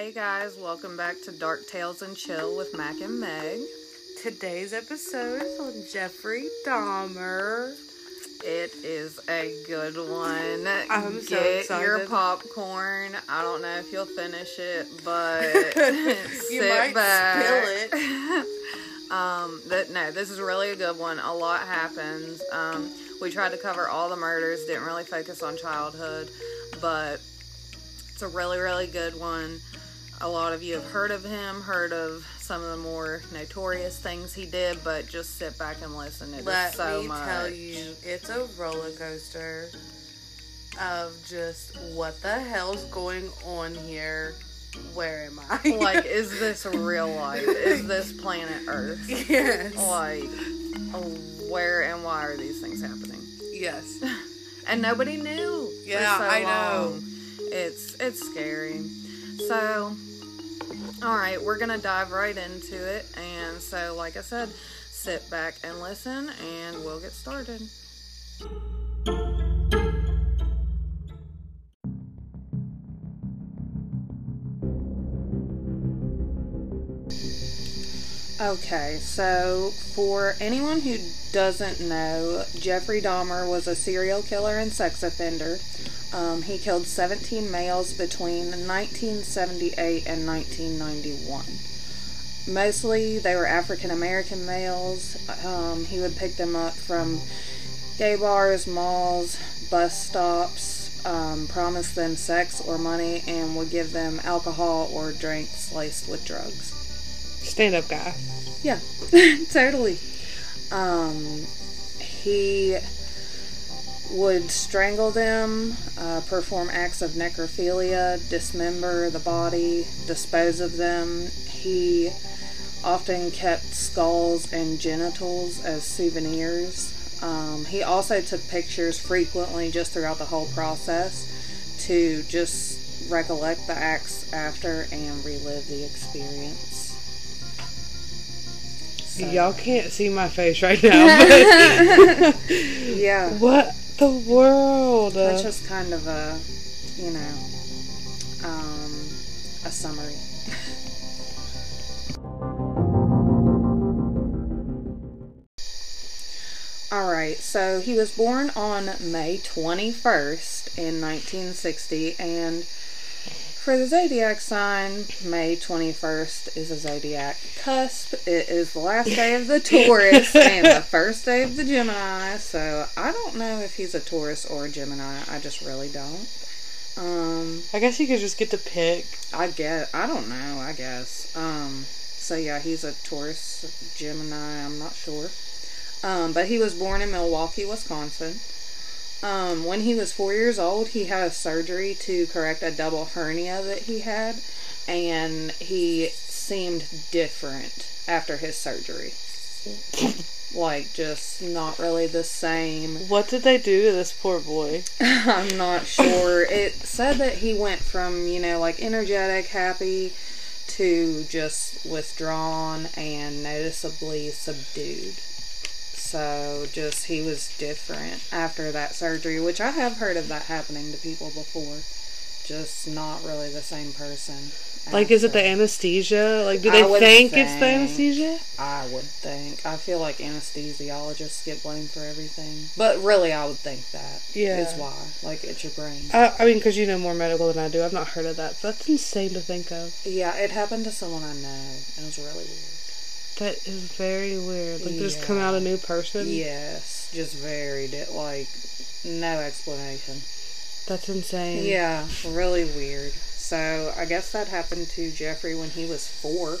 Hey guys, welcome back to Dark Tales and Chill with Mac and Meg. Today's episode is on Jeffrey Dahmer. It is a good one. I'm so Get your popcorn. I don't know if you'll finish it, but You sit might back. spill it. um, that no, this is really a good one. A lot happens. Um, we tried to cover all the murders. Didn't really focus on childhood, but it's a really, really good one. A lot of you have heard of him, heard of some of the more notorious things he did, but just sit back and listen. It is Let so me much. tell you, it's a roller coaster of just what the hell's going on here. Where am I? like, is this real life? Is this planet Earth? yes, Like, where and why are these things happening? yes. And nobody knew. Yeah, so I know. It's it's scary. So, all right, we're gonna dive right into it. And so, like I said, sit back and listen, and we'll get started. Okay, so for anyone who doesn't know, Jeffrey Dahmer was a serial killer and sex offender. Um, he killed 17 males between 1978 and 1991. Mostly they were African American males. Um, he would pick them up from gay bars, malls, bus stops, um, promise them sex or money, and would give them alcohol or drinks laced with drugs. Stand up guy. Yeah, totally. Um, he would strangle them, uh, perform acts of necrophilia, dismember the body, dispose of them. He often kept skulls and genitals as souvenirs. Um, he also took pictures frequently just throughout the whole process to just recollect the acts after and relive the experience. So- Y'all can't see my face right now, but Yeah. what the world? That's just kind of a, you know, um, a summary. Alright, so he was born on May 21st in 1960, and for the zodiac sign, May 21st is a zodiac cusp. It is the last day of the Taurus and the first day of the Gemini, so I don't know if he's a Taurus or a Gemini. I just really don't. Um, I guess you could just get to pick. I get. I don't know. I guess. Um. So yeah, he's a Taurus, Gemini. I'm not sure. Um. But he was born in Milwaukee, Wisconsin. Um. When he was four years old, he had a surgery to correct a double hernia that he had, and he seemed different after his surgery. like just not really the same. What did they do to this poor boy? I'm not sure. It said that he went from, you know, like energetic, happy to just withdrawn and noticeably subdued. So just he was different after that surgery, which I have heard of that happening to people before. Just not really the same person. Like, is it the anesthesia? Like, do they would think it's the anesthesia? I would think. I feel like anesthesiologists get blamed for everything. But really, I would think that. Yeah. Is why. Like, it's your brain. Uh, I mean, because you know more medical than I do. I've not heard of that. But that's insane to think of. Yeah, it happened to someone I know. It was really weird. That is very weird. Like, they just come out a new person. Yes, just very di- like no explanation. That's insane. Yeah, really weird. So I guess that happened to Jeffrey when he was four.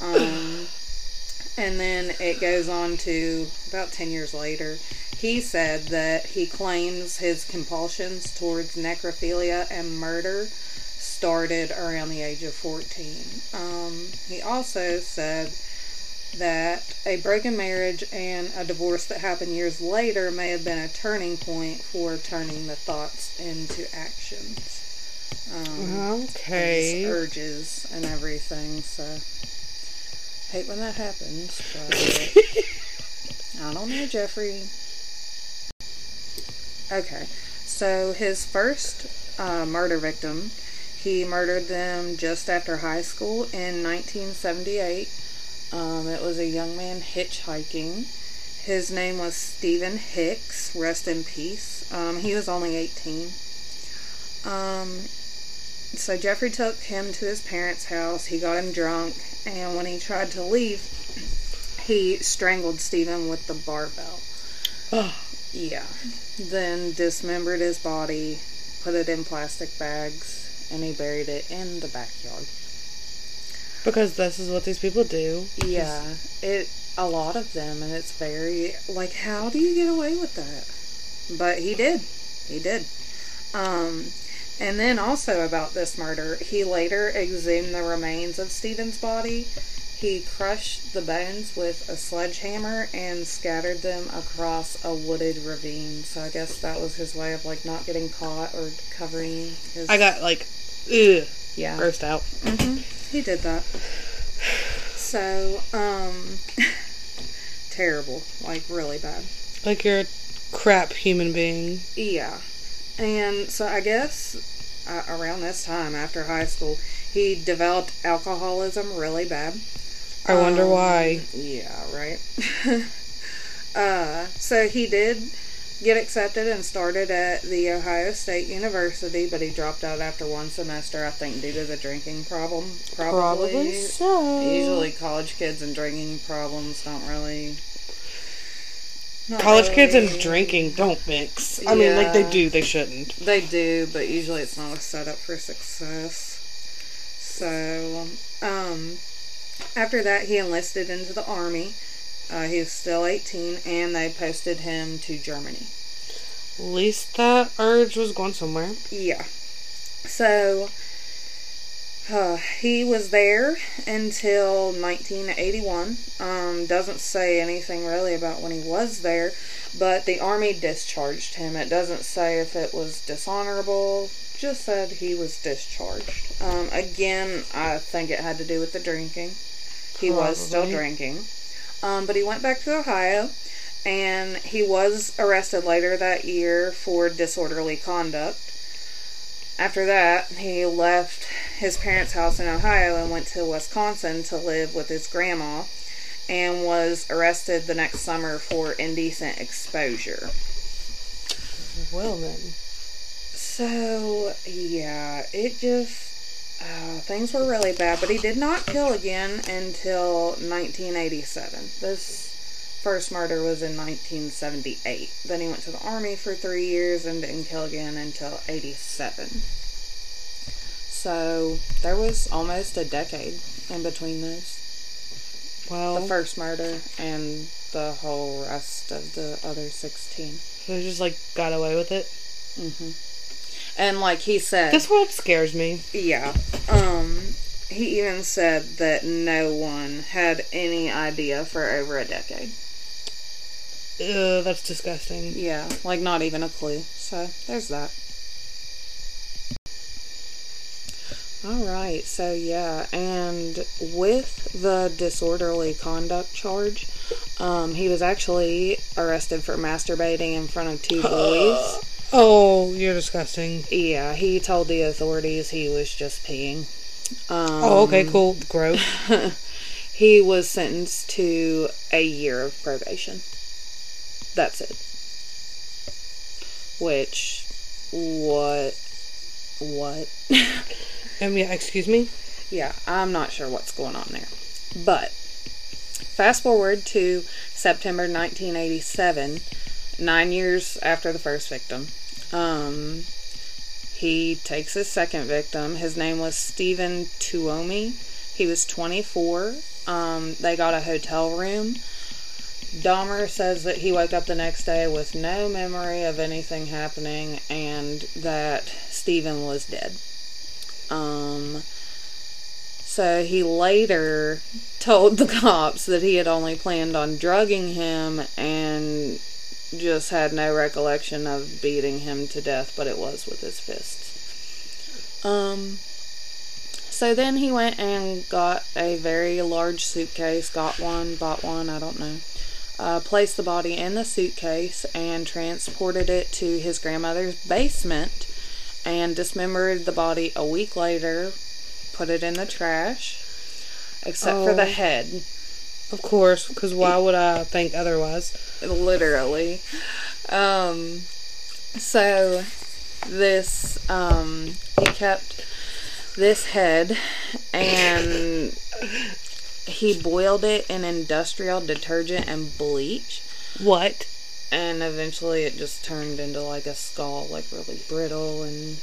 Um, and then it goes on to about 10 years later. He said that he claims his compulsions towards necrophilia and murder started around the age of 14. Um, he also said that a broken marriage and a divorce that happened years later may have been a turning point for turning the thoughts into actions. Um, Okay. urges and everything. So hate when that happens, but I don't know, Jeffrey. Okay, so his first uh, murder victim, He murdered them just after high school in 1978. Um, it was a young man hitchhiking. His name was Steven Hicks. Rest in peace. Um, he was only 18. Um, so Jeffrey took him to his parents' house. He got him drunk, and when he tried to leave, he strangled Stephen with the barbell. Oh, Yeah. Then dismembered his body, put it in plastic bags, and he buried it in the backyard. Because this is what these people do. Yeah, it a lot of them, and it's very like, how do you get away with that? But he did, he did. Um, and then also about this murder, he later exhumed the remains of Steven's body. He crushed the bones with a sledgehammer and scattered them across a wooded ravine. So I guess that was his way of like not getting caught or covering his. I got like, ugh, yeah. grossed out. hmm He did that. So, um, terrible, like really bad. Like you're a crap human being. Yeah, and so I guess uh, around this time after high school, he developed alcoholism really bad. I wonder Um, why. Yeah, right. uh, so he did get accepted and started at the Ohio State University, but he dropped out after one semester, I think, due to the drinking problem. Probably. Probably so. Usually, college kids and drinking problems don't really. not College kids and drinking don't mix. I mean, like they do, they shouldn't. They do, but usually it's not a setup for success. So, um, after that, he enlisted into the army. Uh, he was still 18, and they posted him to Germany. At least that urge was going somewhere. Yeah. So, uh, he was there until 1981. Um, doesn't say anything really about when he was there, but the army discharged him. It doesn't say if it was dishonorable, just said he was discharged. Um, again, I think it had to do with the drinking. He was still drinking. Um, but he went back to Ohio and he was arrested later that year for disorderly conduct. After that, he left his parents' house in Ohio and went to Wisconsin to live with his grandma and was arrested the next summer for indecent exposure. Well then. So, yeah, it just. Uh, things were really bad, but he did not kill again until 1987. This first murder was in 1978. Then he went to the army for three years and didn't kill again until 87. So, there was almost a decade in between those. Well, The first murder and the whole rest of the other 16. So he just like got away with it. hmm And like he said, This world scares me. Yeah. Um he even said that no one had any idea for over a decade. Ugh, that's disgusting. Yeah, like not even a clue. So, there's that. Alright, so yeah, and with the disorderly conduct charge, um, he was actually arrested for masturbating in front of two boys. Oh, you're disgusting. Yeah, he told the authorities he was just peeing. Um, Oh, okay, cool. Gross. he was sentenced to a year of probation. That's it. Which, what, what? um, yeah, excuse me? yeah, I'm not sure what's going on there. But, fast forward to September 1987, nine years after the first victim. Um, he takes his second victim. His name was Steven Tuomi. He was 24. Um, they got a hotel room. Dahmer says that he woke up the next day with no memory of anything happening and that Stephen was dead. Um, so he later told the cops that he had only planned on drugging him and just had no recollection of beating him to death, but it was with his fists. Um, so then he went and got a very large suitcase, got one, bought one, I don't know. Uh, placed the body in the suitcase and transported it to his grandmother's basement and dismembered the body a week later, put it in the trash, except for the Oh. head. Of course, because why would I think otherwise? literally. Um, so this um, he kept this head and he boiled it in industrial detergent and bleach What? and eventually it just turned into like a skull like really brittle and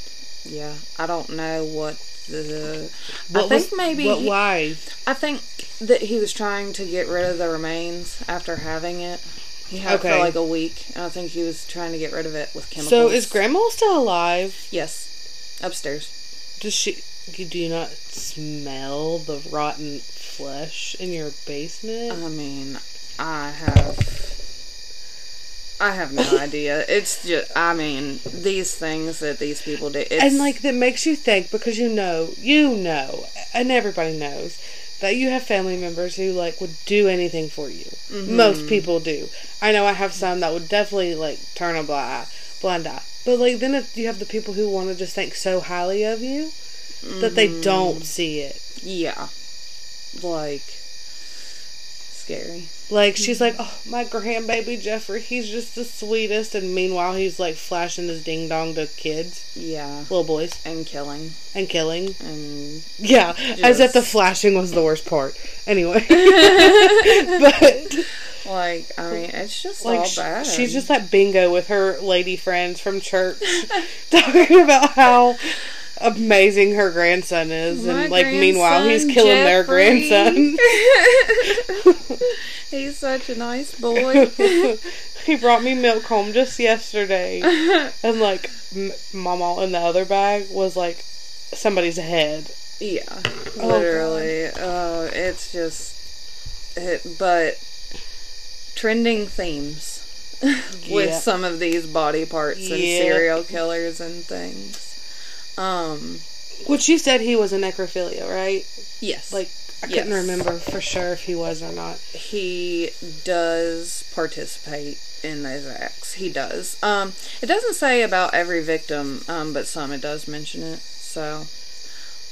yeah i don't know what the i think was- maybe What? he- Why? I think that he was trying to get rid of the remains after having it. He had it Okay. for like a week, and I think he was trying to get rid of it with chemicals. So is Grandma still alive? Yes, upstairs. Does she? Do you not smell the rotten flesh in your basement? I mean, I have. I have no idea. It's just, I mean, these things that these people do. It's, and like that makes you think because you know, you know, and everybody knows that you have family members who like would do anything for you. Mm-hmm. Most people do. I know I have some that would definitely like turn a blind eye, blind eye. But like then it, you have the people who want to just think so highly of you that they Mm-hmm. don't see it. yeah, like scary. Like she's like, oh my grandbaby Jeffrey, he's just the sweetest, and meanwhile he's like flashing his ding dong to kids, Yeah, little boys, and killing and killing. and Yeah, as if the flashing was the worst part. Anyway, but like I mean, it's just like all bad. she's just at bingo with her lady friends from church, talking about how amazing her grandson is, My and like meanwhile he's killing their grandson. He's such a nice boy. he brought me milk home just yesterday, and like m- mama in the other bag was like somebody's head. yeah, Oh, literally. Oh, it's just, it, but trending themes with Yeah. some of these body parts and Yeah. serial killers and things. Um, Which you said he was a necrophilia, right? yes, Like I couldn't remember for sure if he was or not. he does participate in those acts. He does. Um, it doesn't say about every victim, um, but some it does mention it. So,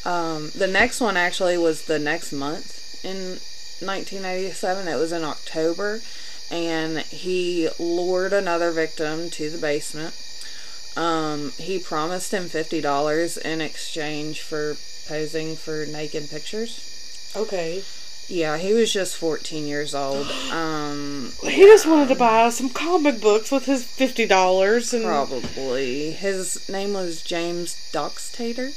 um, the next one actually was the next month in 1987. It was in October, and he lured another victim to the basement. Um, he promised him fifty dollars in exchange for posing for naked pictures. Okay. Yeah, he was just 14 years old. Um, He just wanted to buy some comic books with his fifty dollars and probably. His name was James Doxtator.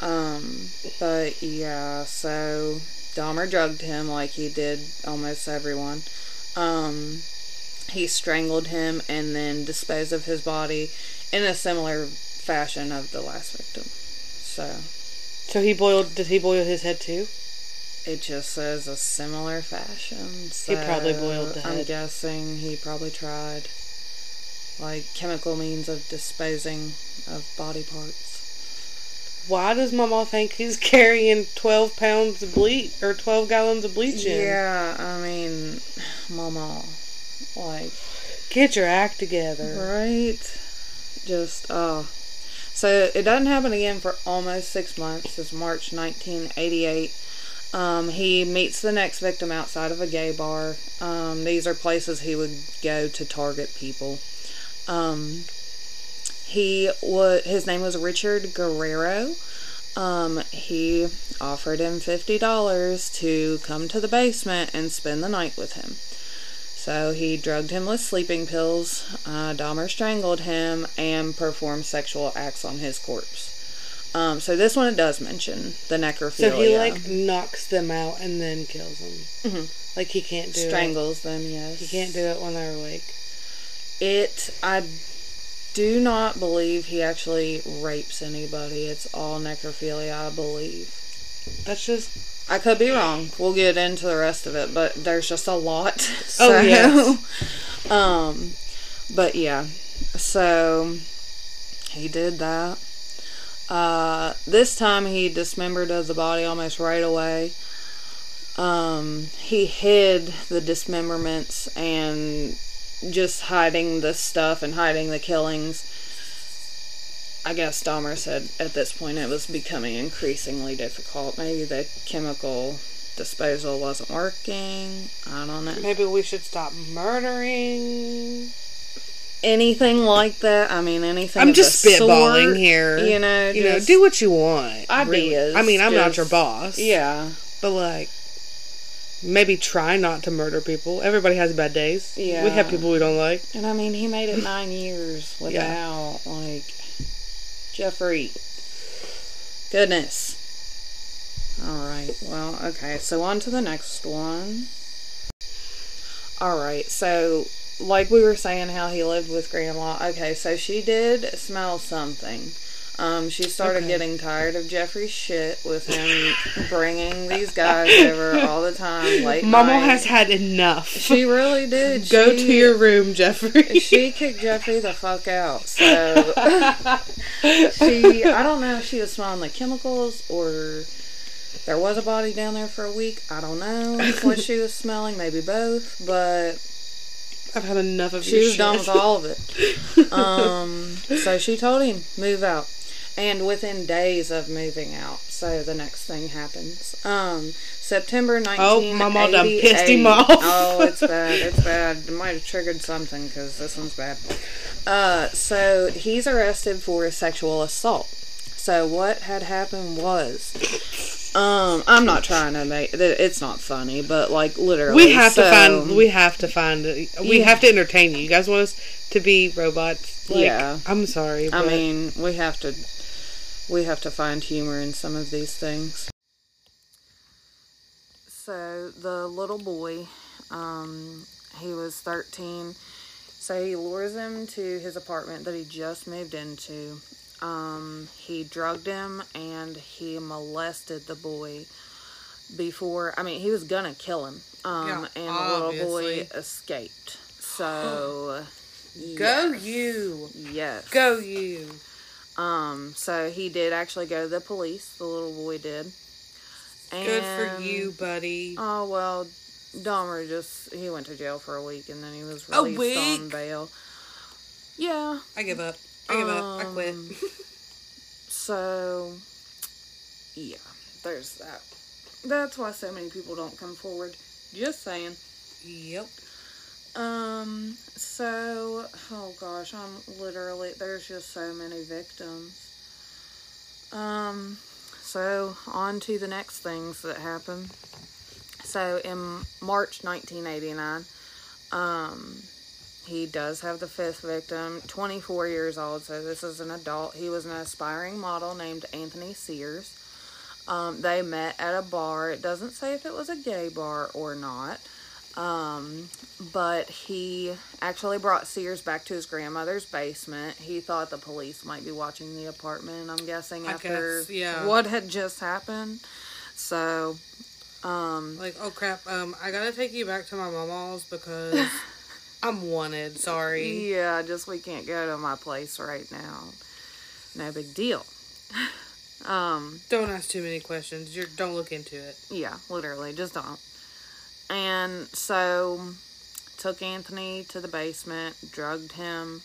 Um, but yeah, so Dahmer drugged him like he did almost everyone. Um, he strangled him and then disposed of his body in a similar fashion of the last victim. So so he boiled. Did he boil his head too? It just says a similar fashion. He probably boiled the I'm guessing he probably tried like chemical means of disposing of body parts. Why does Mama think he's carrying twelve pounds of bleach or twelve gallons of bleach in? Yeah, I mean, mama, like, Get your act together. right? Just, oh. So it doesn't happen again for almost six months. It's March 1988. Um, he meets the next victim outside of a gay bar. Um, these are places he would go to target people. Um, he was his name was Richard Guerrero. Um, he offered him fifty dollars to come to the basement and spend the night with him. So he drugged him with sleeping pills. Uh, Dahmer strangled him and performed sexual acts on his corpse. Um, so this one it does mention the necrophilia. So he like knocks them out and then kills them. Mhm. Like he can't do strangles them. Yes. He can't do it when they're awake. it. I do not believe he actually rapes anybody. It's all necrophilia, I believe. That's just I could be wrong. We'll get into the rest of it, but there's just a lot. Oh, yes. um, but yeah, so he did that. Uh, this time he dismembered of the body almost right away. Um, he hid the dismemberments and just hiding the stuff and hiding the killings. I guess Dahmer said at this point it was becoming increasingly difficult. Maybe the chemical disposal wasn't working. I don't know. Maybe we should stop murdering. Anything like that. I mean, anything. I'm of just the spitballing sort, here. You know, You know, do what you want. Ideas, I mean, I'm not your boss. Yeah, But like, maybe try not to murder people. Everybody has bad days. Yeah. We have people we don't like. and I mean, he made it nine years without like Jeffrey. Goodness. All right. Well, okay. So on to the next one. All right. So, like we were saying, how he lived with grandma. Okay. So she did smell something. Um, she started Okay. getting tired of Jeffrey's shit with him bringing these guys over all the time. Late Mama night. has had enough. She really did. Go She- to your room, Jeffrey. she kicked Jeffrey the fuck out. So she, I don't know if she was smelling the chemicals or there was a body down there for a week. I don't know what she was smelling. Maybe both, but I've had enough of she was done with all of it. Um, so she told him move out, and within days of moving out, so the next thing happens. Um, September nineteen. Oh, Mama done pissed him off. oh, it's bad. It's bad. It might have triggered something because this one's bad. Uh, so he's arrested for sexual assault. So what had happened was, um, I'm not trying to make it's not funny, but like literally, we have to find. We have to find. We Yeah. have to entertain you. You guys want us to be robots? Like, Yeah. I'm sorry. I mean, we have to we have to find humor in some of these things. So the little boy, um, he was 13. So he lures him to his apartment that he just moved into. Um, he drugged him and he molested the boy before. I mean, he was gonna kill him. Um, Yeah, and the little boy escaped. So. go you, Yes. go you. Um, so he did actually go to the police. The little boy did. Good for you, buddy. Oh well, Dahmer just he went to jail for a week and then he was released on bail. Yeah. I give up. I give up. I quit. Um, So, yeah, there's that. That's why so many people don't come forward. Just saying. yep. Um, so, oh gosh, I'm literally, there's just so many victims. Um, so, on to the next things that happened. So, in March 1989, um, he does have the fifth victim, 24 years old, so this is an adult. He was an aspiring model named Anthony Sears. Um, they met at a bar. It doesn't say if it was a gay bar or not. Um, but he actually brought Sears back to his grandmother's basement. He thought the police might be watching the apartment, I'm guessing, I after guess, yeah. what had just happened. So, um, Like, oh crap. Um, I gotta take you back to my mama's because I'm wanted. Sorry. yeah, just we can't go to my place right now. No big deal. um, Don't ask too many questions. You're don't look into it. Yeah, literally, just don't. And so, took Anthony to the basement, drugged him,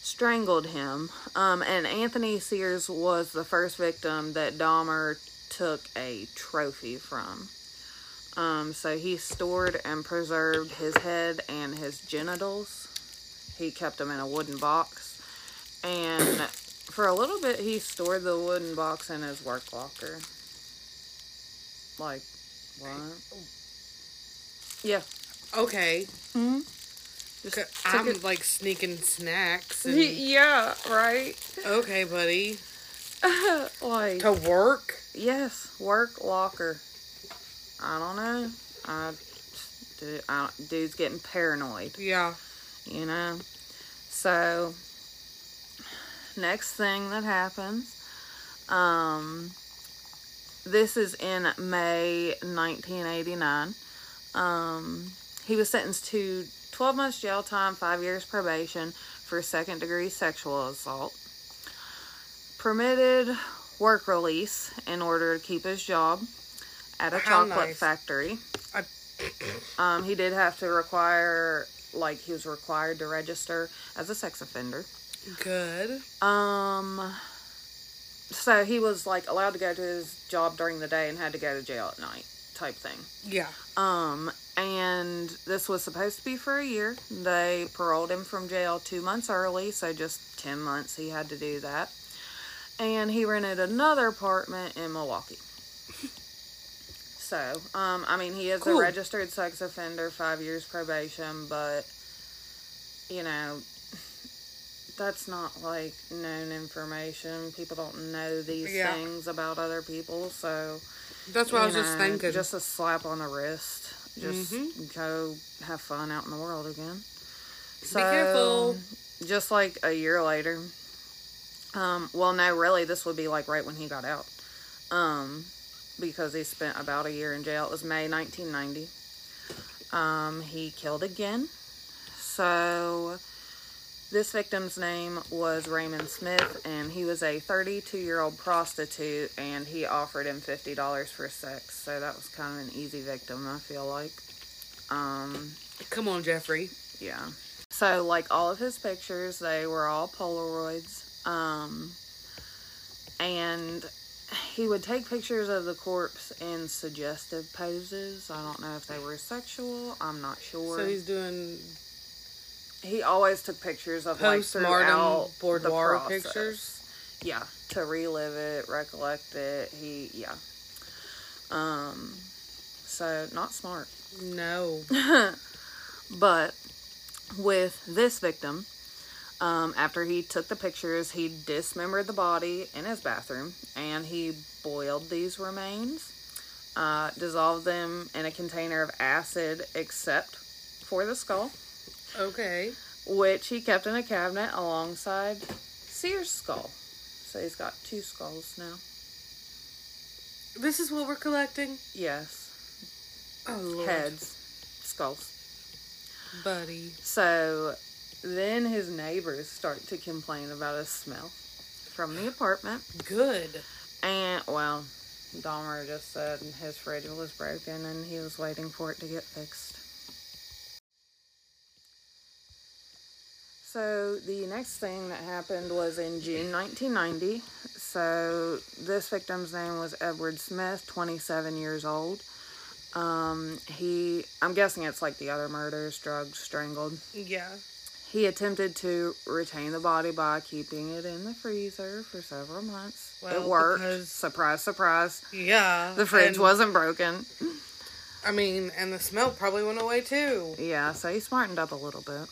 strangled him. Um, and Anthony Sears was the first victim that Dahmer took a trophy from. Um, so he stored and preserved his head and his genitals. He kept them in a wooden box. And for a little bit, he stored the wooden box in his work locker. Like, what? Yeah. Okay. hmm I'm it- like sneaking snacks. And, Yeah, right. okay, buddy. like, To work. yes, work locker. I don't know. I, dude, I dude's getting paranoid, Yeah. you know? So, next thing that happens, um, this is in May 1989. Um, he was sentenced to 12 months jail time, 5 years probation for second degree sexual assault. Permitted work release in order to keep his job at a How chocolate nice. factory. I- Um, he did have to require, like, he was required to register as a sex offender. Good. Um, so he was like allowed to go to his job during the day and had to go to jail at night, type thing. Yeah. Um, and this was supposed to be for a year. They paroled him from jail two months early, so just 10 months he had to do that. And he rented another apartment in Milwaukee. So, um, I mean, he is Cool. a registered sex offender, five years probation, but, you know, that's not like known information. People don't know these Yeah. things about other people, so That's what I was you just thinking. Just a slap on the wrist. Just Mhm. go have fun out in the world again. So, Be careful. Just like a year later. Um, well, no, really, this would be like right when he got out. Um, because he spent about a year in jail. It was May 1990. Um, he killed again. So, this victim's name was Raymond Smith, and he was a 32 year old prostitute, and he offered him $50 for sex. So, that was kind of an easy victim, I feel like. Um, Come on, Jeffrey. yeah. So, like all of his pictures, they were all Polaroids. Um, and he would take pictures of the corpse in suggestive poses. I don't know if they were sexual. I'm not sure. So he's doing he always took pictures of like post-mortem the boudoir pictures. Yeah, to relive it, recollect it. He, yeah. Um, so not smart. No. But with this victim, um, after he took the pictures, he dismembered the body in his bathroom and he boiled these remains, uh, dissolved them in a container of acid except for the skull, Okay. which he kept in a cabinet alongside Sears' skull. So he's got two skulls now. This is what we're collecting. Yes, Oh Lord. heads, skulls. buddy. So then his neighbors start to complain about a smell from the apartment. Good. And, well, Dahmer just said his fridge was broken and he was waiting for it to get fixed. So the next thing that happened was in June 1990. So this victim's name was Edward Smith, 27 years old. Um, he, I'm guessing it's like the other murders, drugged, strangled. Yeah. He attempted to retain the body by keeping it in the freezer for several months. it worked. because- Surprise, surprise. Yeah. The fridge and- wasn't broken. I mean, and the smell probably went away too. Yeah, so he smartened up a little bit.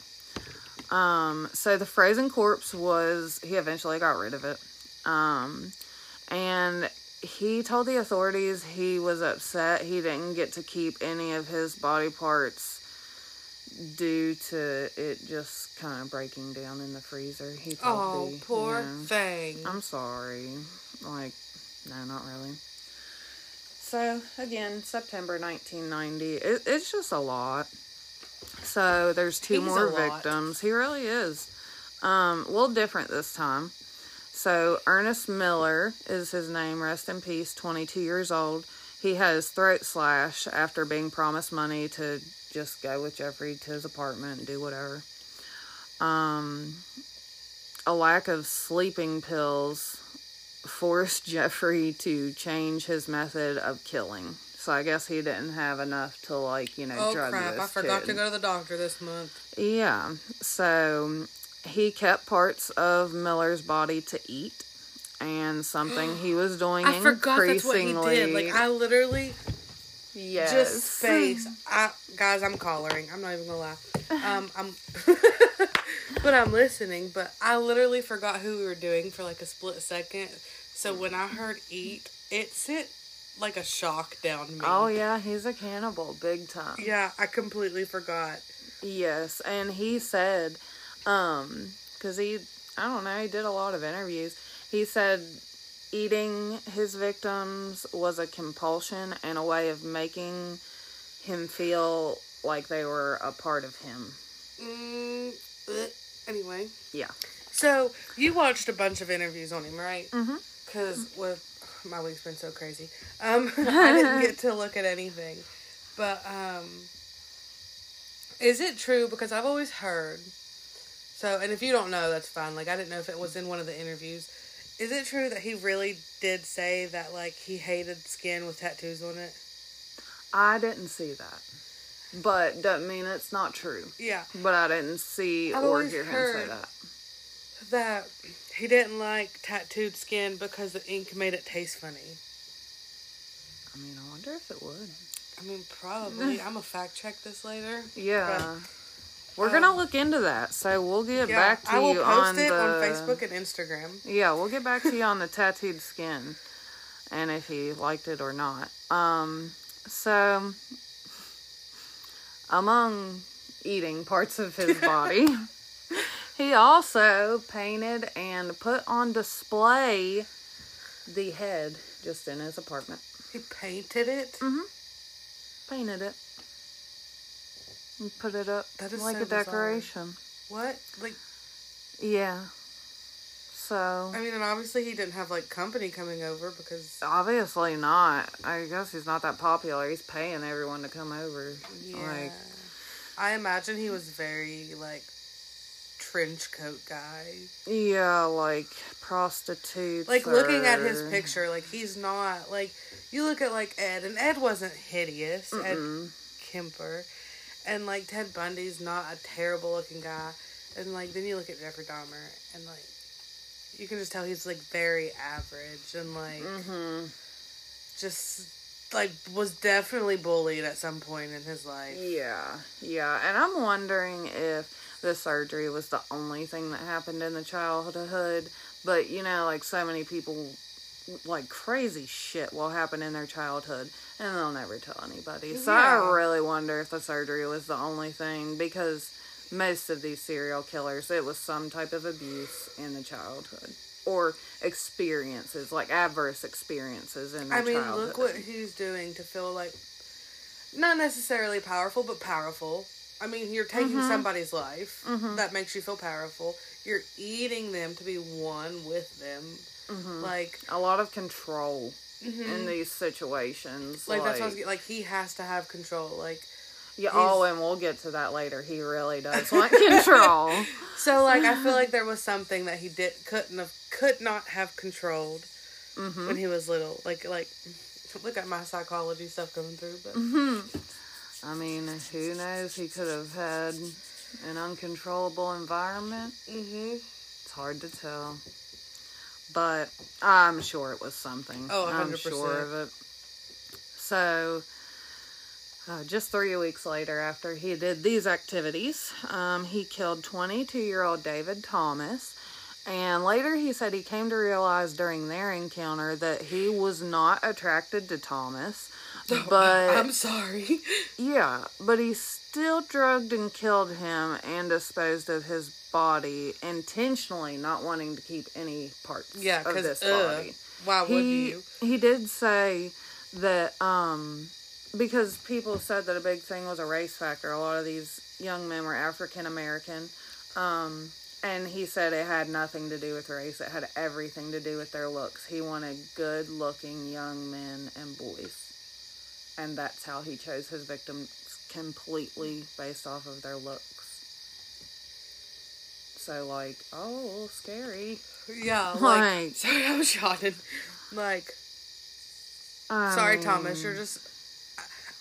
Um, so the frozen corpse was he eventually got rid of it. Um, and he told the authorities he was upset he didn't get to keep any of his body parts due to it just kind of breaking down in the freezer. He told Oh, the, poor yeah. thing. I'm sorry. Like, no, not really. So, again, September 1990. It, it's just a lot. So, there's two He's more victims. He really is. Um, a little different this time. So, Ernest Miller is his name. Rest in peace, 22 years old. He had his throat slashed after being promised money to just go with Jeffrey to his apartment and do whatever. Um, a lack of sleeping pills forced Jeffrey to change his method of killing. So I guess he didn't have enough to like, you know, oh drug crap! I forgot kid. to go to the doctor this month. Yeah. So he kept parts of Miller's body to eat and something he was doing I forgot that's what he did. Like I literally yes. just space. I guys, I'm collaring. I'm not even gonna lie. Um, I'm, but I'm listening. But I literally forgot who we were doing for like a split second. So when I heard eat, it sent like a shock down me. Oh yeah, he's a cannibal big time. yeah. I completely forgot. Yes, and he said, um, because he, I don't know, he did a lot of interviews. He said eating his victims was a compulsion and a way of making him feel like they were a part of him. Mm, anyway, Yeah. so you watched a bunch of interviews on him, right? Mhm. Because with my week's been so crazy, um, I didn't get to look at anything. But um, is it true? Because I've always heard So, and if you don't know, that's fine. Like, I didn't know if it was in one of the interviews. Is it true that he really did say that, like, he hated skin with tattoos on it? I didn't see that. But doesn't mean it's not true. Yeah. But I didn't see I've or hear him say that. That he didn't like tattooed skin because the ink made it taste funny. I mean, I wonder if it would. I mean, probably. I'm gonna fact check this later. Yeah. We're um, gonna look into that, so we'll get Yeah, back to I will you post on it the on Facebook and Instagram. Yeah, we'll get back to you on the tattooed skin and if he liked it or not. Um so among eating parts of his body, he also painted and put on display the head just in his apartment. He painted it. Mm-hmm. Painted it. And put it up That is like so a bizarre. decoration. What? Like, Yeah. So I mean, and obviously he didn't have like company coming over because Obviously not. I guess he's not that popular. He's paying everyone to come over. yeah. Like, I imagine he was very like trench coat guy. yeah, like prostitutes. Like looking at his picture, like he's not like you look at like Ed, and Ed wasn't hideous. Ed Mm-mm. Kemper, and like Ted Bundy's not a terrible looking guy, and like then you look at Jeffrey Dahmer, and like you can just tell he's like very average and like Mhm. just like was definitely bullied at some point in his life. Yeah, yeah. And I'm wondering if the surgery was the only thing that happened in the childhood. But, you know, like so many people, like crazy shit will happen in their childhood and they'll never tell anybody. So Yeah. I really wonder if the surgery was the only thing because most of these serial killers, it was some type of abuse in the childhood or experiences, like adverse experiences in their childhood. I mean, childhood. look what he's doing to feel like not necessarily powerful, but powerful. I mean, you're taking Mhm. somebody's life Mhm. that makes you feel powerful. You're eating them to be one with them. Mhm. Like, a lot of control mhm. in these situations. like, Like, that's what I was, like he has to have control. Like, yeah. Oh, and we'll get to that later. He really does want control. so like I feel like there was something that he did couldn't have could not have controlled hmm when he was little. Like like look at my psychology stuff coming through, but hmm I mean, who knows? He could have had an uncontrollable environment. hmm It's hard to tell. But I'm sure it was something. Oh, I'm 100%. sure of it. So, uh, just three weeks later, after he did these activities, um, he killed 22 year old David Thomas. And later he said he came to realize during their encounter that he was not attracted to Thomas. But I'm sorry. yeah, but he still drugged and killed him and disposed of his body intentionally, not wanting to keep any parts Yeah, of this ugh, body. Why would He you? he did say that um because people said that a big thing was a race factor. A lot of these young men were African American. Um and he said it had nothing to do with race. It had everything to do with their looks. He wanted good looking young men and boys. And that's how he chose his victims completely based off of their looks. So like, oh, scary. Yeah, like, Like- sorry, I'm shouting. Like, I sorry, Thomas, you're just.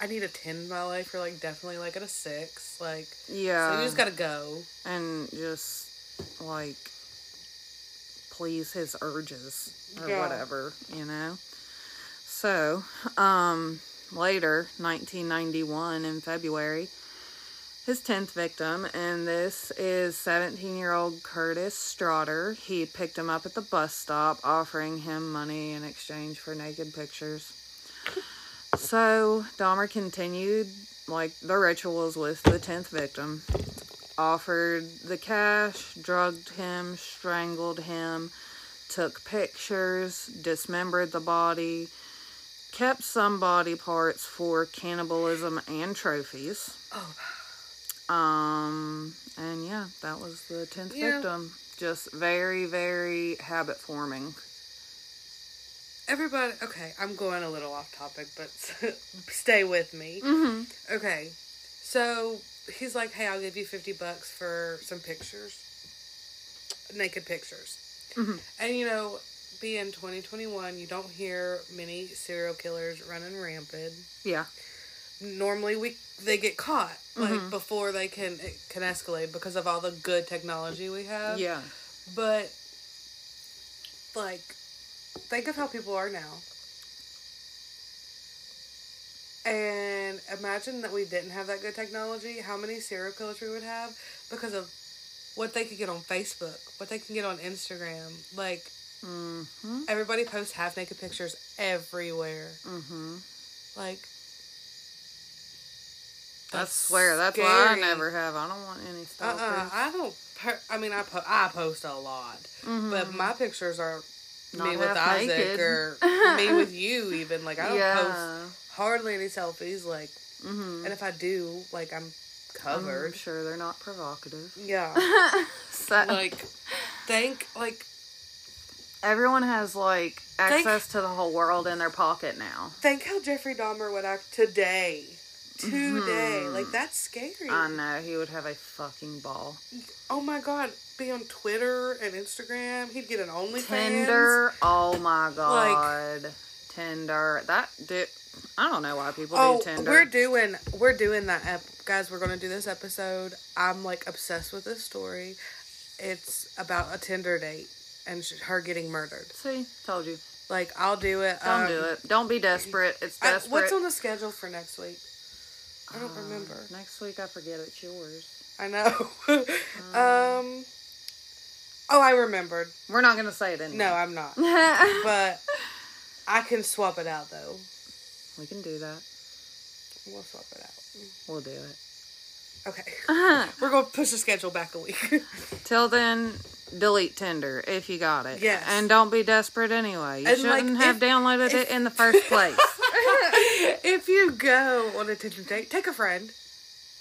I, I need a ten in my life. You're like definitely like at a six. Like, Yeah. so you just gotta go. and just like please his urges or Yeah. whatever, you know. So, um later, 1991 in February, his 10th victim and this is 17-year-old Curtis Straughter. He picked him up at the bus stop offering him money in exchange for naked pictures. So, Dahmer continued like the rituals with the 10th victim offered the cash, drugged him, strangled him, took pictures, dismembered the body, kept some body parts for cannibalism and trophies. Oh, Um, and yeah, that was the 10th Yeah. victim. Just very, very habit forming. everybody. Okay, I'm going a little off topic, but stay with me. Mm-hmm. Okay, so he's like, "Hey, I'll give you fifty bucks for some pictures." naked pictures. Mhm. And you know, being 2021, you don't hear many serial killers running rampant. Yeah. Normally, we they get caught like Mhm. before they can it can escalate because of all the good technology we have. Yeah. But like, think of how people are now. And imagine that we didn't have that good technology, how many serial killers we would have because of what they could get on Facebook, what they can get on Instagram. Like, Mm-hmm. everybody posts half naked pictures everywhere. Mm-hmm. Like, I that's swear, that's why I never have. I don't want any stalkers. uh I don't. Per- I mean, I po- I post a lot, Mhm. but my pictures are Not me with Isaac naked. or me with you. Even like I don't post hardly any selfies. Like, Mm-hmm. and if I do, like I'm covered. I'm sure they're not provocative. Yeah, so, like think like everyone has like access to the whole world in their pocket now. think how Jeffrey Dahmer would act today. Today, Mhm. like that's scary. I know he would have a fucking ball. oh my god, be on Twitter and Instagram. He'd get an OnlyFans. Tinder, oh my god, Tinder. That dude, I don't know why people Oh, do Tinder. we're doing we're doing that ep- guys. We're gonna do this episode. I'm like obsessed with this story. It's about a Tinder date and sh- her getting murdered. See, told you. Like I'll do it. Don't um, do it. Don't be desperate. It's I- desperate. what's on the schedule for next week? I don't Uh, remember. Next week, I forget it's yours. I know. um. Oh, I remembered. We're not gonna say it anyway. No, I'm not. But I can swap it out though. we can do that. We'll swap it out. We'll do it. Okay. We're gonna push the schedule back a week. Till then, delete Tinder if you got it. Yes. And don't be desperate anyway. You And, shouldn't have if- downloaded if- it in the first place. if you go on a Tinder date, take a friend.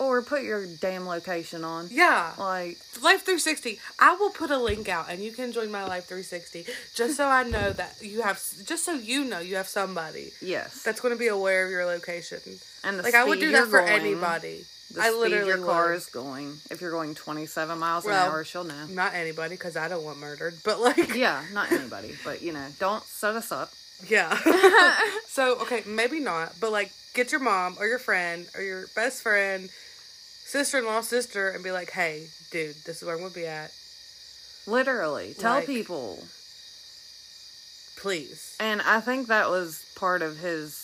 or put your damn location on. Yeah. Like, Life 360. I will put a link out and you can join my Life 360 just so I know that you have, just so you know you have somebody yes. that's going to be aware of your location. and the Like, I would do that for going, anybody. The I literally your car would. is going. If you're going 27 miles an hour, she'll know. Not anybody because I don't want murdered, but like, Yeah, not anybody, but you know, don't set us up. yeah. so, okay, maybe not, but like, get your mom or your friend or your best friend, sister in law, sister, and be like, hey, dude, this is where I'm to be at. Literally, tell Like- people. Please. And I think that was part of his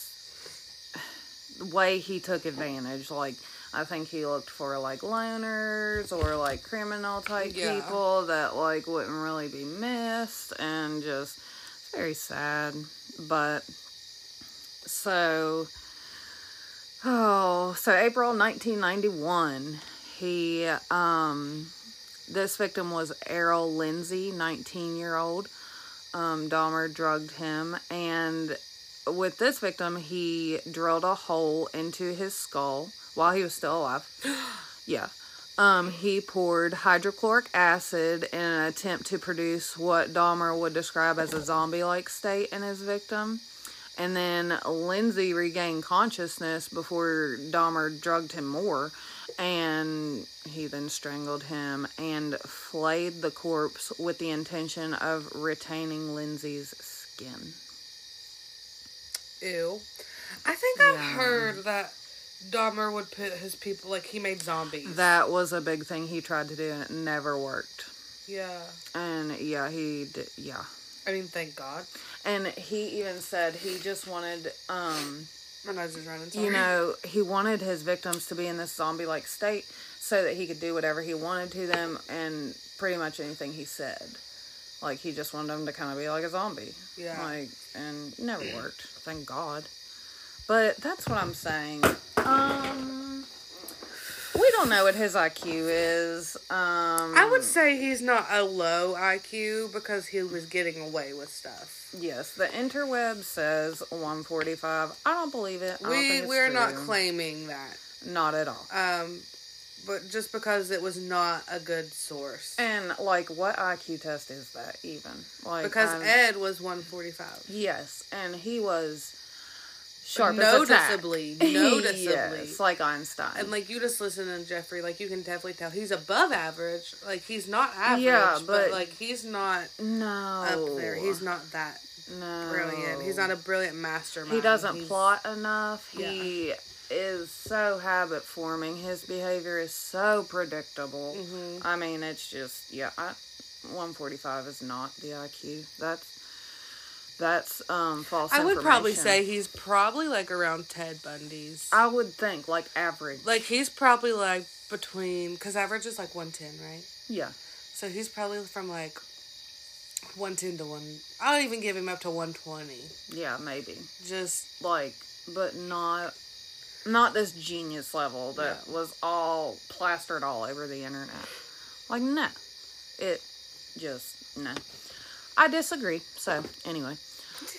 way he took advantage. Like, I think he looked for like loners or like criminal type Yeah. people that like wouldn't really be missed and just very sad. But so oh, so April 1991, he um this victim was Errol Lindsey, 19 year old. Um, Dahmer drugged him, and with this victim, he drilled a hole into his skull while he was still alive. yeah. Um, he poured hydrochloric acid in an attempt to produce what Dahmer would describe as a zombie like state in his victim. And then Lindsey regained consciousness before Dahmer drugged him more. And he then strangled him and flayed the corpse with the intention of retaining Lindsey's skin. Ew. I think I've Yeah. heard that Dahmer would put his people like he made zombies. That was a big thing he tried to do and it never worked. yeah. And yeah, he did, yeah. I mean, thank God. And he even said he just wanted, um, My nose is running. Sorry. you know, he wanted his victims to be in this zombie like state so that he could do whatever he wanted to them and pretty much anything he said. Like he just wanted them to kind of be like a zombie. Yeah. Like and never worked. Thank God. But that's what I'm saying. Um we don't know what his IQ is. Um I would say he's not a low IQ because he was getting away with stuff. Yes, the interweb says 145. I don't believe it. Don't we we're not claiming that. Not at all. Um, but just because it was not a good source. And like, what IQ test is that even? Like, Because I'm- Ed was 145. yes, and he was sharp as a tack. noticeably, noticeably. yes, like Einstein. And like you just listen to Jeffrey, like you can definitely tell he's above average. Like he's not average, Yeah, but, but- like he's not no, up there. He's not that no brilliant. He's not a brilliant mastermind. He doesn't He's- plot enough. Yeah. He is so habit forming. His behavior is so predictable. Mhm. I mean, it's just yeah. I, 145 is not the IQ. That's that's um false. I would probably say he's probably like around Ted Bundy's. I would think like average. like he's probably like between because average is like one ten, right? yeah, So he's probably from like one ten to one. I'll even give him up to one twenty. yeah, maybe Just like, but not not this genius level that No. was all plastered all over the internet. Like no, it just no. I disagree. So anyway,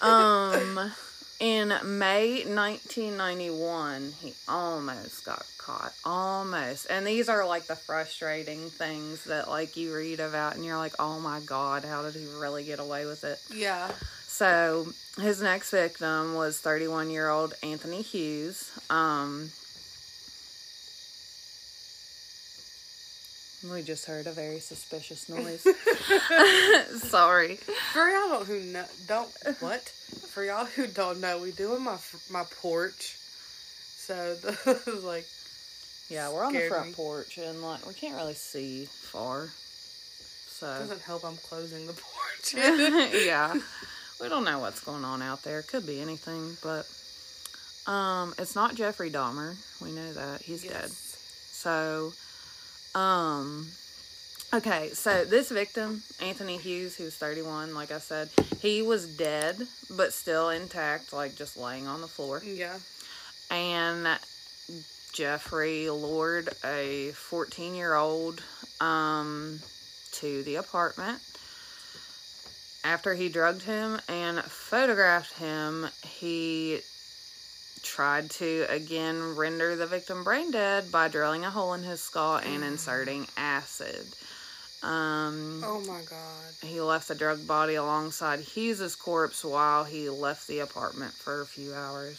um, in May 1991, he almost got caught. Almost, and these are like the frustrating things that like you read about, and you're like, oh my god, how did he really get away with it? yeah. So his next victim was 31 year old Anthony Hughes. Um, we just heard a very suspicious noise. Sorry. For y'all who know, don't what? For y'all who don't know, we do in my my porch. So the like Yeah, we're on the front me. porch and like we can't really see far. So it doesn't help. I'm closing the porch. yeah, we don't know what's going on out there. Could be anything, but um, it's not Jeffrey Dahmer. We know that he's dead. So, um, okay, so this victim, Anthony Hughes, who's 31, like I said, he was dead, but still intact, like just laying on the floor. Yeah. And Jeffrey lured a 14 year old um, to the apartment. After he drugged him and photographed him, he tried to again render the victim brain dead by drilling a hole in his skull and inserting acid. Um, Oh my god. he left the drug body alongside Hughes's corpse while he left the apartment for a few hours.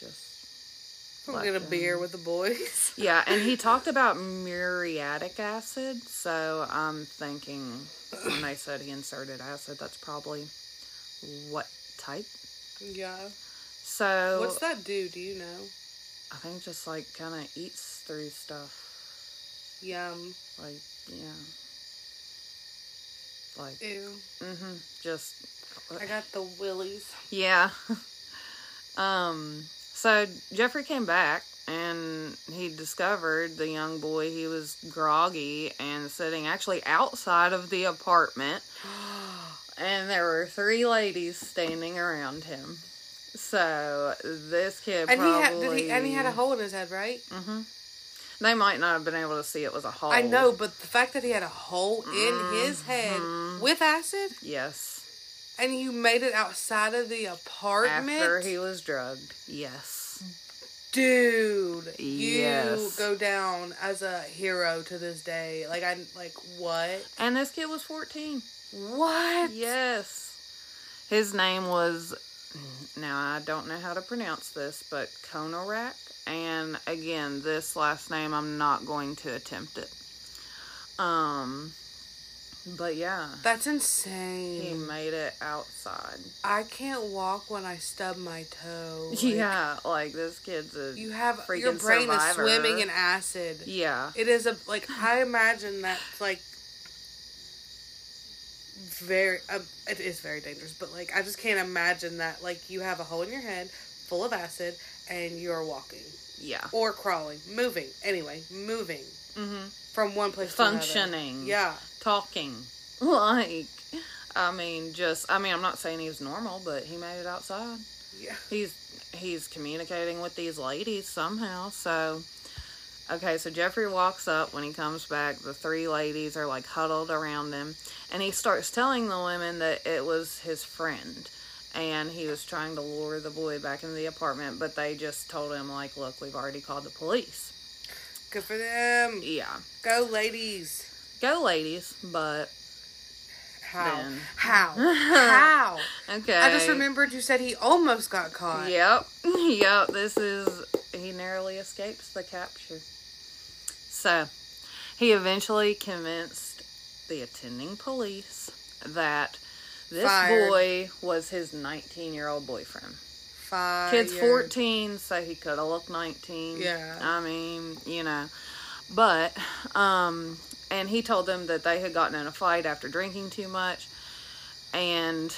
Just We'll get a beer with the boys. yeah, and he talked about muriatic acid, so I'm thinking when they said he inserted acid, that's probably what type. Yeah. So What's that do? Do you know? I think just like kind of eats through stuff, Yum. like yeah, like Ew. hmm just I got the willies. Yeah. um so Jeffrey came back and he discovered the young boy he was groggy and sitting actually outside of the apartment and there were three ladies standing around him. So this kid and he had did he and he had a hole in his head, right? Mm hmm They might not have been able to see it was a hole. I know, but the fact that he had a hole in his head with acid Yes. and you made it outside of the apartment. After he was drugged. Yes. Dude, you Yes. go down as a hero to this day. Like I like what? And this kid was 14. What? Yes. His name was, now I don't know how to pronounce this, but Konerak. And again, this last name, I'm not going to attempt it. Um, but yeah, That's insane. he made it outside. I can't walk when I stub my toe. Like, yeah, like this kid's a You have freaking your brain survivor. is swimming in acid. Yeah. It is a like I imagine that like very um, it is very dangerous, but like I just can't imagine that like you have a hole in your head full of acid and you're walking Yeah. or crawling, moving. Anyway, moving mm-hmm. from one place to. Functioning. Yeah. Talking. Like, I mean, just, I mean, I'm not saying he was normal, but he made it outside. Yeah. he's he's communicating with these ladies somehow so okay so jeffrey walks up when he comes back the three ladies are like huddled around him and he starts telling the women that it was his friend and he was trying to lure the boy back into the apartment but they just told him like look we've already called the police Good for them. yeah Go ladies. go ladies but How? then. How? How? Okay. I just remembered you said he almost got caught. Yep. Yep. This is he narrowly escapes the capture. So he eventually convinced the attending police that this Fired. boy was his 19 year old boyfriend. Five. Kid's 14, so he could have looked 19. Yeah. I mean, you know. But, um, and he told them that they had gotten in a fight after drinking too much. And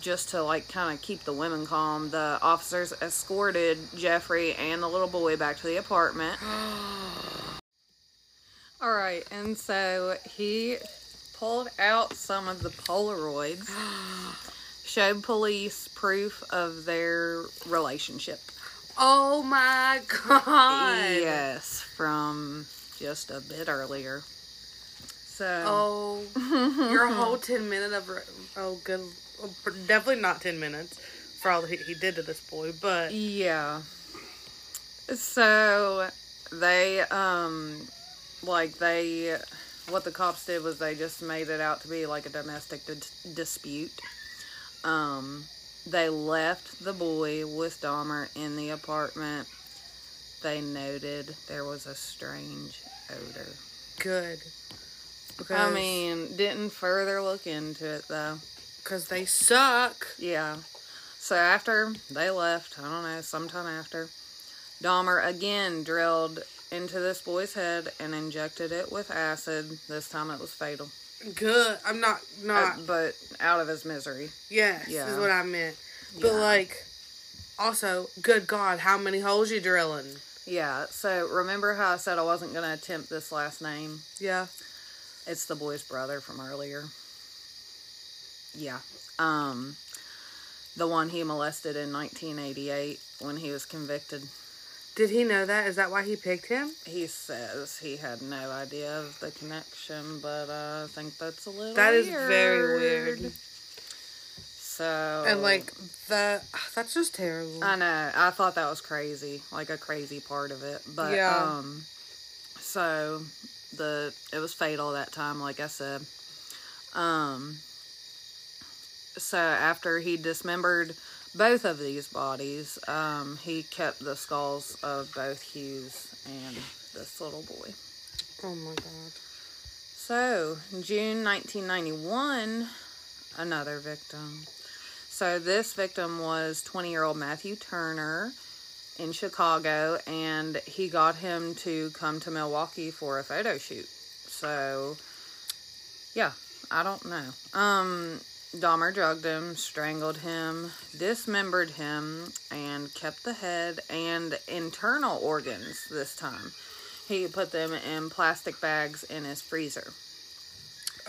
just to, like, kind of keep the women calm, the officers escorted Jeffrey and the little boy back to the apartment. All right, and so he pulled out some of the Polaroids, showed police proof of their relationship. Oh my god. Yes, from just a bit earlier. So, Oh, your whole 10 minute of. Oh, good. Definitely not 10 minutes for all he, he did to this boy, but. yeah. So, they, um, like, they, what the cops did was they just made it out to be like a domestic di- dispute. Um, they left the boy with Dahmer in the apartment. They noted there was a strange odor. Good. Because, I mean, didn't further look into it though. because they suck. Yeah. So after they left, I don't know, sometime after, Dahmer again drilled into this boy's head and injected it with acid. This time it was fatal. Good. I'm not. Uh, Not. but out of his misery. yes, yeah. is what I meant. But, Yeah. like. Also, good God, how many holes you drilling? Yeah. So remember how I said I wasn't going to attempt this last name? Yeah. It's the boy's brother from earlier. Yeah. Um the one he molested in 1988 when he was convicted. Did he know that? Is that why he picked him? He says he had no idea of the connection, but uh, I think that's a little That is very weird. So And like the that's just terrible. I know. I thought that was crazy, like a crazy part of it. But Yeah. um so the it was fatal that time, like I said. Um so after he dismembered both of these bodies, um, he kept the skulls of both Hughes and this little boy. oh my god. So, June 1991, another victim. So, this victim was 20 year old Matthew Turner in Chicago, and he got him to come to Milwaukee for a photo shoot. So, yeah, I don't know. Um, Dahmer drugged him, strangled him, dismembered him, and kept the head and internal organs this time. He put them in plastic bags in his freezer.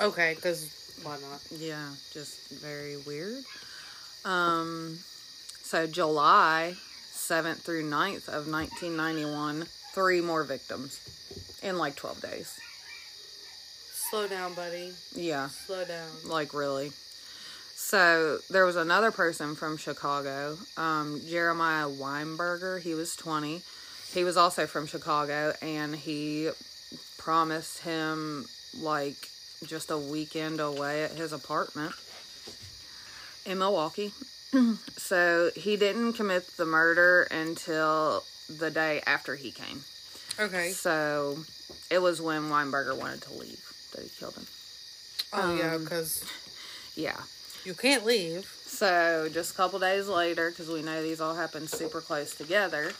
Okay, because why not? Yeah, just very weird. Um, so July 7th through 9th of 1991, three more victims in like 12 days. Slow down, buddy. Yeah, Slow down. like really. So there was another person from Chicago, um, Jeremiah Weinberger. He was 20. He was also from Chicago, and he promised him like just a weekend away at his apartment in Milwaukee. so he didn't commit the murder until the day after he came. Okay. So it was when Weinberger wanted to leave that he killed him. Oh yeah, Um, because Yeah. You can't leave. So just a couple days later, because we know these all happened super close together,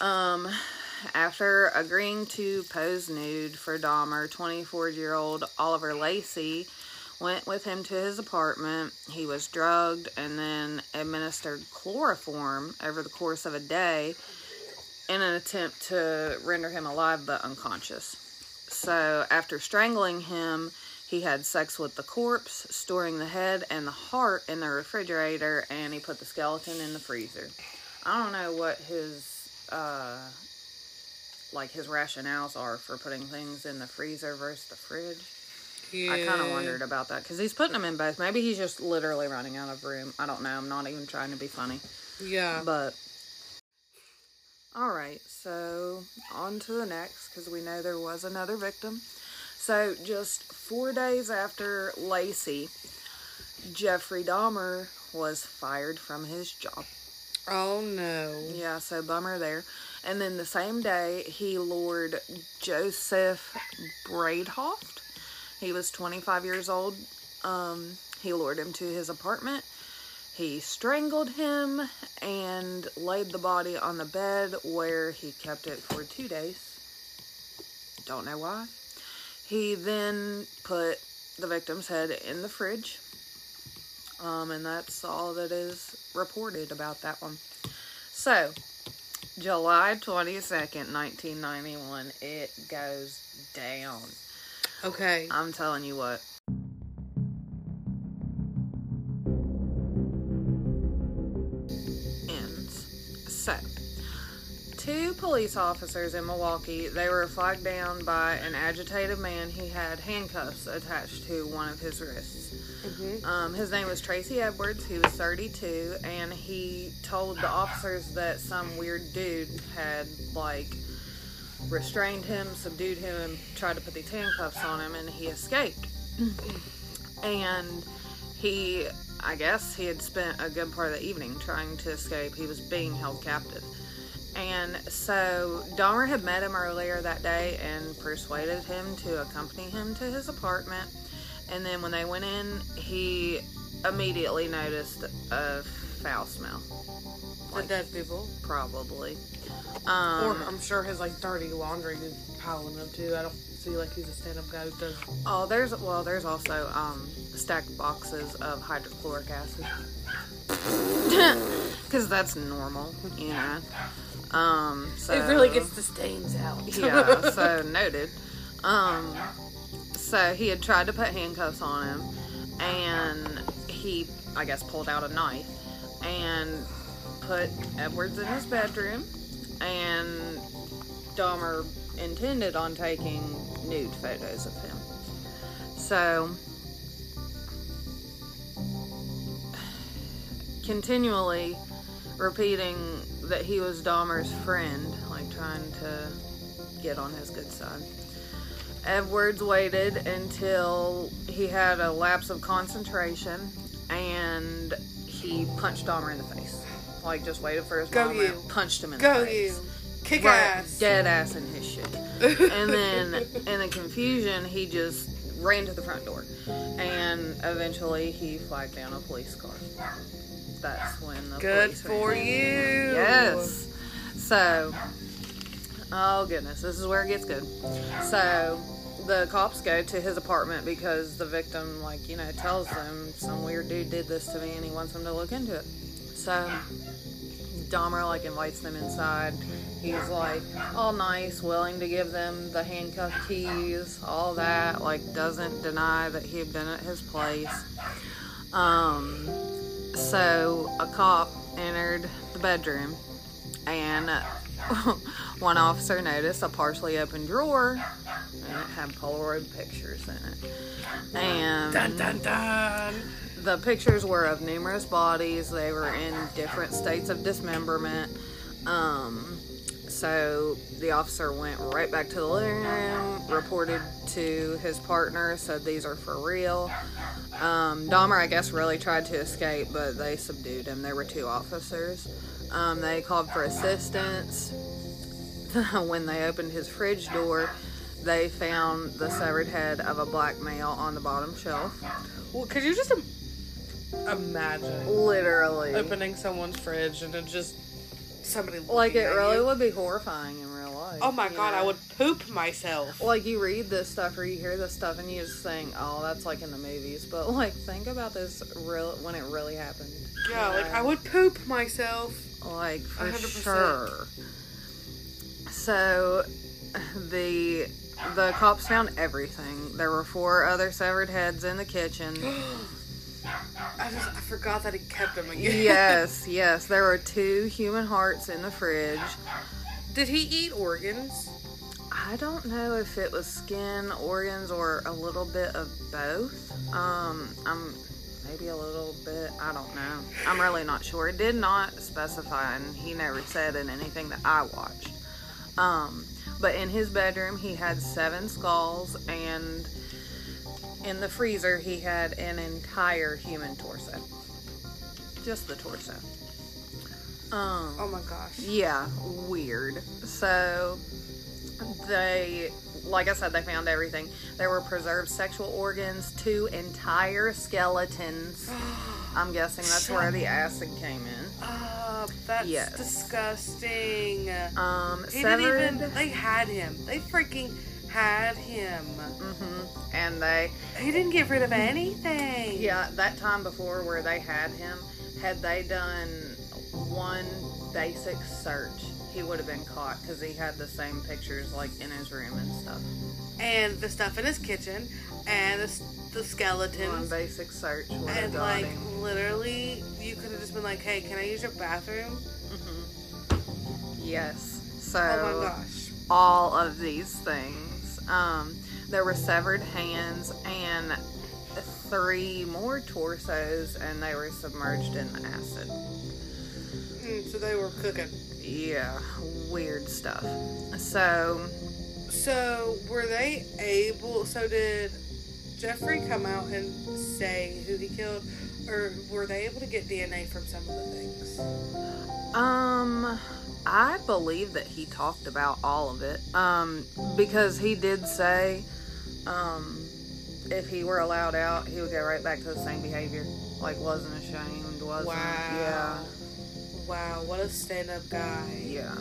um, after agreeing to pose nude for Dahmer, 24 year old Oliver Lacy went with him to his apartment. He was drugged and then administered chloroform over the course of a day in an attempt to render him alive but unconscious. So after strangling him, he had sex with the corpse, storing the head and the heart in the refrigerator, and he put the skeleton in the freezer. I don't know what his uh like his rationales are for putting things in the freezer versus the fridge. Yeah. I kind of wondered about that because he's putting them in both. Maybe he's just literally running out of room. I don't know. I'm not even trying to be funny. Yeah. But all right, so on to the next because we know there was another victim. So, just four days after Lacy, Jeffrey Dahmer was fired from his job. Oh no. Yeah, so bummer there. And then the same day, he lured Joseph Bradehoft. He was 25 years old. Um, he lured him to his apartment. He strangled him and laid the body on the bed where he kept it for two days. Don't know why. He then put the victim's head in the fridge. Um, and that's all that is reported about that one. So, July 22nd, 1991, it goes down. Okay. I'm telling you what. Ends. So, two police officers in Milwaukee, they were flagged down by an agitated man. He had handcuffs attached to one of his wrists. Mhm. Um, his name was Tracy Edwards. He was 32, and he told the officers that some weird dude had like restrained him, subdued him, and tried to put these handcuffs on him, and he escaped. and he, I guess, he had spent a good part of the evening trying to escape. He was being held captive. And so Dahmer had met him earlier that day and persuaded him to accompany him to his apartment. And then when they went in, he immediately noticed a foul smell. The dead people. Probably. Or Um, I'm sure his like dirty laundry is piling up too. I don't see like he's a stand up guy who does oh, there's well, there's also um, stacked boxes of hydrochloric acid. Because that's normal, you know. Um, so It really gets the stains out. yeah, so noted. Um, so he had tried to put handcuffs on him, and he, I guess, pulled out a knife and put Edwards in his bedroom, and Dahmer intended on taking nude photos of him. So, continually repeating that he was Dahmer's friend, like trying to get on his good side. Edwards waited until he had a lapse of concentration and he punched Dahmer in the face. Like, just waited for his Go moment, you. punched him in Go the face. Go you. Kick Right, ass. Dead ass in his shit. and then, in the confusion, he just ran to the front door. And eventually, he flagged down a police car. That's when the Good for you. Yes. So, oh goodness, this is where it gets good. So, the cops go to his apartment because the victim, like, you know, tells them some weird dude did this to me and he wants them to look into it. So, Dahmer, like, invites them inside. He's, like, all nice, willing to give them the handcuff keys, all that. Like, doesn't deny that he had been at his place. Um, so a cop entered the bedroom and one officer noticed a partially open drawer and it had Polaroid pictures in it. And Dun dun dun. the pictures were of numerous bodies. They were in different states of dismemberment. Um, so the officer went right back to the living room, reported to his partner, said these are for real. Um, Dahmer, I guess, really tried to escape, but they subdued him. There were two officers. Um, they called for assistance. when they opened his fridge door, they found the severed head of a black male on the bottom shelf. Well, could you just im- imagine Literally. opening someone's fridge and it just somebody Like, it really you? would be horrifying in real life. Oh my god, I would poop myself. Like, you read this stuff or you hear this stuff and you just think, oh, that's like in the movies. But, like, think about this real when it really happened. Yeah, like? I would poop myself. Like, for 100%. sure. So, the the cops found everything. There were four other severed heads in the kitchen. I just I forgot that he kept them again. yes, yes. There were two human hearts in the fridge. Did he eat organs? I don't know if it was skin, organs, or a little bit of both. Um, I'm maybe a little bit. I don't know. I'm really not sure. It did not specify, and he never said in anything that I watched. Um, But in his bedroom, he had seven skulls, and in the freezer, he had an entire human torso. Just the torso. Um, Oh my gosh. yeah, weird. So they, like I said, they found everything. There were preserved sexual organs, two entire skeletons. I'm guessing that's where the acid came in. Oh, that's Yes. disgusting. Um, He severed, didn't even. They had him. They freaking had him. hmm and they, He didn't get rid of anything. yeah, that time before where they had him, had they done one basic search, he would have been caught because he had the same pictures like in his room and stuff. And the stuff in his kitchen, and the, the One basic search and like him. literally, you could have just been like, "Hey, can I use your bathroom?" hmm Yes. So Oh my gosh. all of these things. Um, there were severed hands and three more torsos, and they were submerged in acid. Mm, so they were cooking. Yeah, weird stuff. So, So were they able? So did Jeffrey come out and say who he killed, or were they able to get DNA from some of the things? um, I believe that he talked about all of it. Um, because he did say, um, if he were allowed out, he would go right back to the same behavior. Like, wasn't ashamed, wasn't. Wow. Wow, what a stand-up guy. Yeah. Yeah.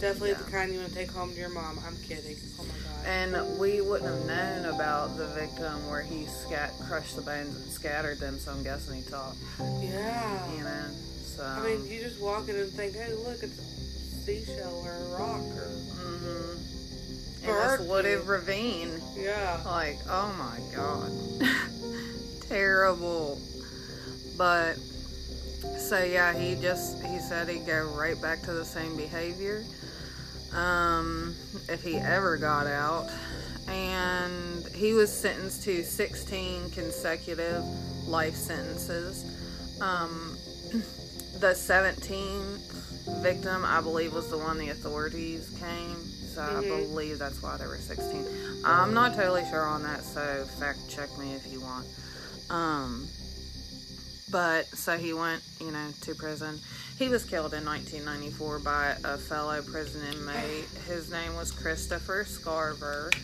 Definitely Yeah. the kind you want to take home to your mom. I'm kidding. Oh my god. And we wouldn't have known about the victim where he scat crushed the bones and scattered them, so I'm guessing he talked. yeah. You know, so. I mean, you just walk in and think, hey, look, it's seashell or a rock or hmm In Bird this wooded ravine, yeah. like, oh my god, terrible. But so yeah, he just he said he'd go right back to the same behavior. Um, if he ever got out, and he was sentenced to 16 consecutive life sentences. Um, the 17th victim, I believe, was the one the authorities came. So I Mhm. believe that's why there were 16. I'm not totally sure on that, so fact check me if you want. Um, but so he went, you know, to prison. He was killed in 1994 by a fellow prison inmate. His name was Christopher Scarver,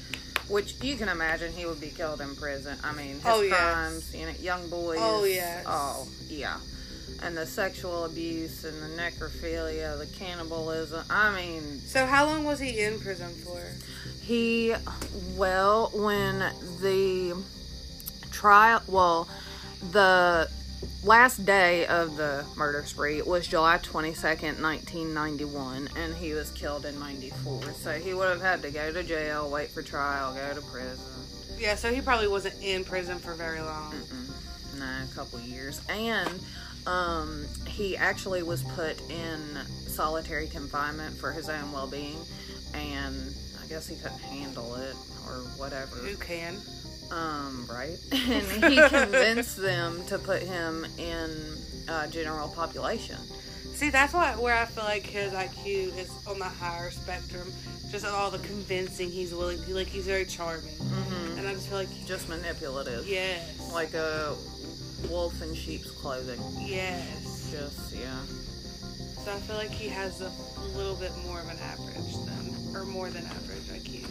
which you can imagine he would be killed in prison. I mean, his Oh, yes. crimes, you know, young boys. Oh, yes. Oh, yeah. And the sexual abuse and the necrophilia, the cannibalism. I mean, So how long was he in prison for? he, well, when the trial, well, the last day of the murder spree was July 22nd, 1991, and he was killed in 94. So he would have had to go to jail, wait for trial, go to prison. Yeah, so he probably wasn't in prison for very long. Mm-mm. No, a couple years. And um, he actually was put in solitary confinement for his own well being, and I guess he couldn't handle it or whatever. Who can? Um, right. And he convinced them to put him in uh, general population. See, that's why where I feel like his IQ is on the higher spectrum. Just all the convincing he's willing to, like he's very charming, hmm and I just feel like Just manipulative. yes, Like a wolf in sheep's clothing. yes. Just, yeah. So I feel like he has a little bit more of an average than, or more than average IQ.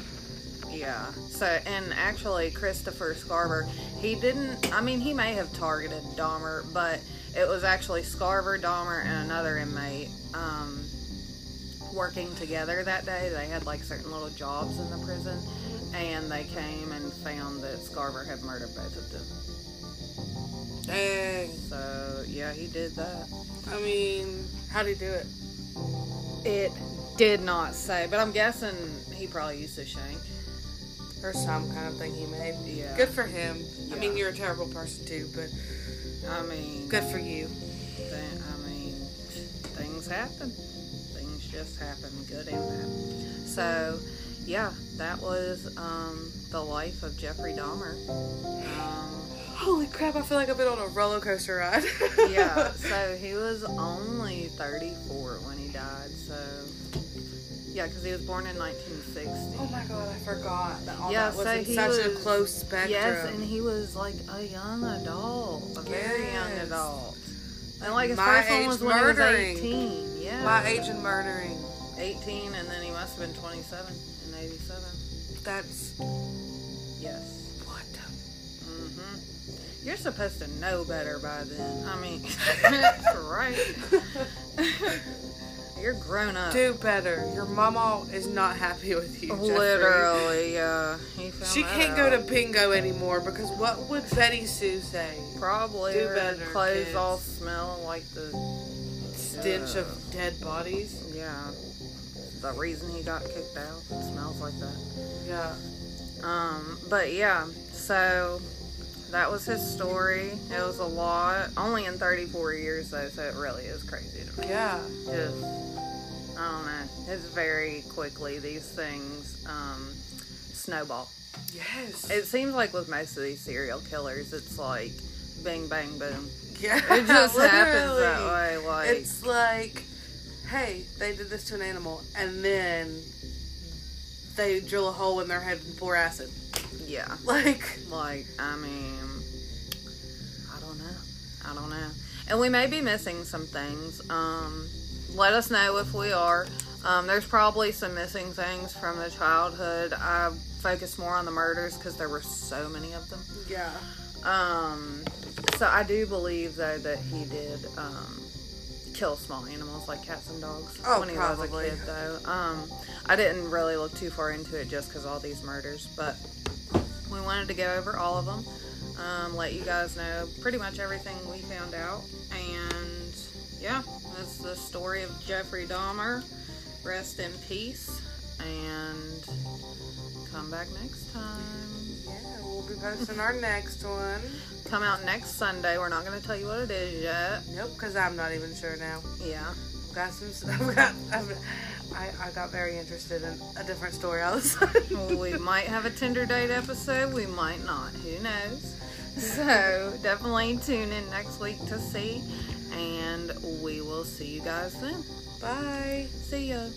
Yeah. So, and actually, Christopher Scarver, he didn't, I mean, he may have targeted Dahmer, but it was actually Scarver, Dahmer, and another inmate um, working together that day. They had like certain little jobs in the prison, and they came and found that Scarver had murdered both of them. Dang. So, yeah, he did that. I mean, how'd he do it? It did not say, but I'm guessing he probably used a shank. Or some kind of thing he made. Yeah. Good for him. I mean, you're a terrible person too, but I mean, good for you. Th- I mean, things happen. Things just happen, good and bad. So, yeah, that was um, the life of Jeffrey Dahmer. Um, Holy crap! I feel like I've been on a roller coaster ride. yeah, so he was only 34 when he died. So, Yeah, because he was born in 1960. Oh my god, I forgot that all Yeah, that was so in he such a close spectrum. Yes, and he was like a young adult, a very young adult. And like his My first one was when he was 18. Yeah. My age and murdering. 18, and then he must have been 27 in 87. That's Yes. You're supposed to know better by then. I mean, right? You're grown up. Do better. Your mama is not happy with you. Jeffrey. Literally, yeah. He She can't go to bingo anymore because what would Betty Sue say? Probably Do her better, clothes kids. all smell like the Stench Yeah. of dead bodies. yeah. The reason he got kicked out smells like that. Yeah. Um, but yeah, so that was his story. It was a lot, only in 34 years though, so it really is crazy to me. Yeah. Just, I don't know. It's very quickly these things um, snowball. Yes. It seems like with most of these serial killers, it's like bing bang boom. yeah. It just happens that way. Like It's like, hey, they did this to an animal, and then they drill a hole in their head and pour acid. Yeah. Like, Like, I mean, I don't know. I don't know. And we may be missing some things. Um, let us know if we are. Um, there's probably some missing things from the childhood. I focused more on the murders because there were so many of them. yeah. Um, so I do believe though that he did um, kill small animals like cats and dogs Oh, when he probably. was a kid. Though um, I didn't really look too far into it just because all these murders, but we wanted to go over all of them, um, let you guys know pretty much everything we found out, and yeah, that's the story of Jeffrey Dahmer. Rest in peace, and come back next time. Yeah, we'll be posting our next one. come out next Sunday. We're not going to tell you what it is yet. Nope, because I'm not even sure now. Yeah. Got some stuff. Got, I've, I, I got very interested in a different story all of a sudden. we might have a Tinder date episode. We might not. Who knows? So definitely tune in next week to see. And we will see you guys then. Bye. See ya.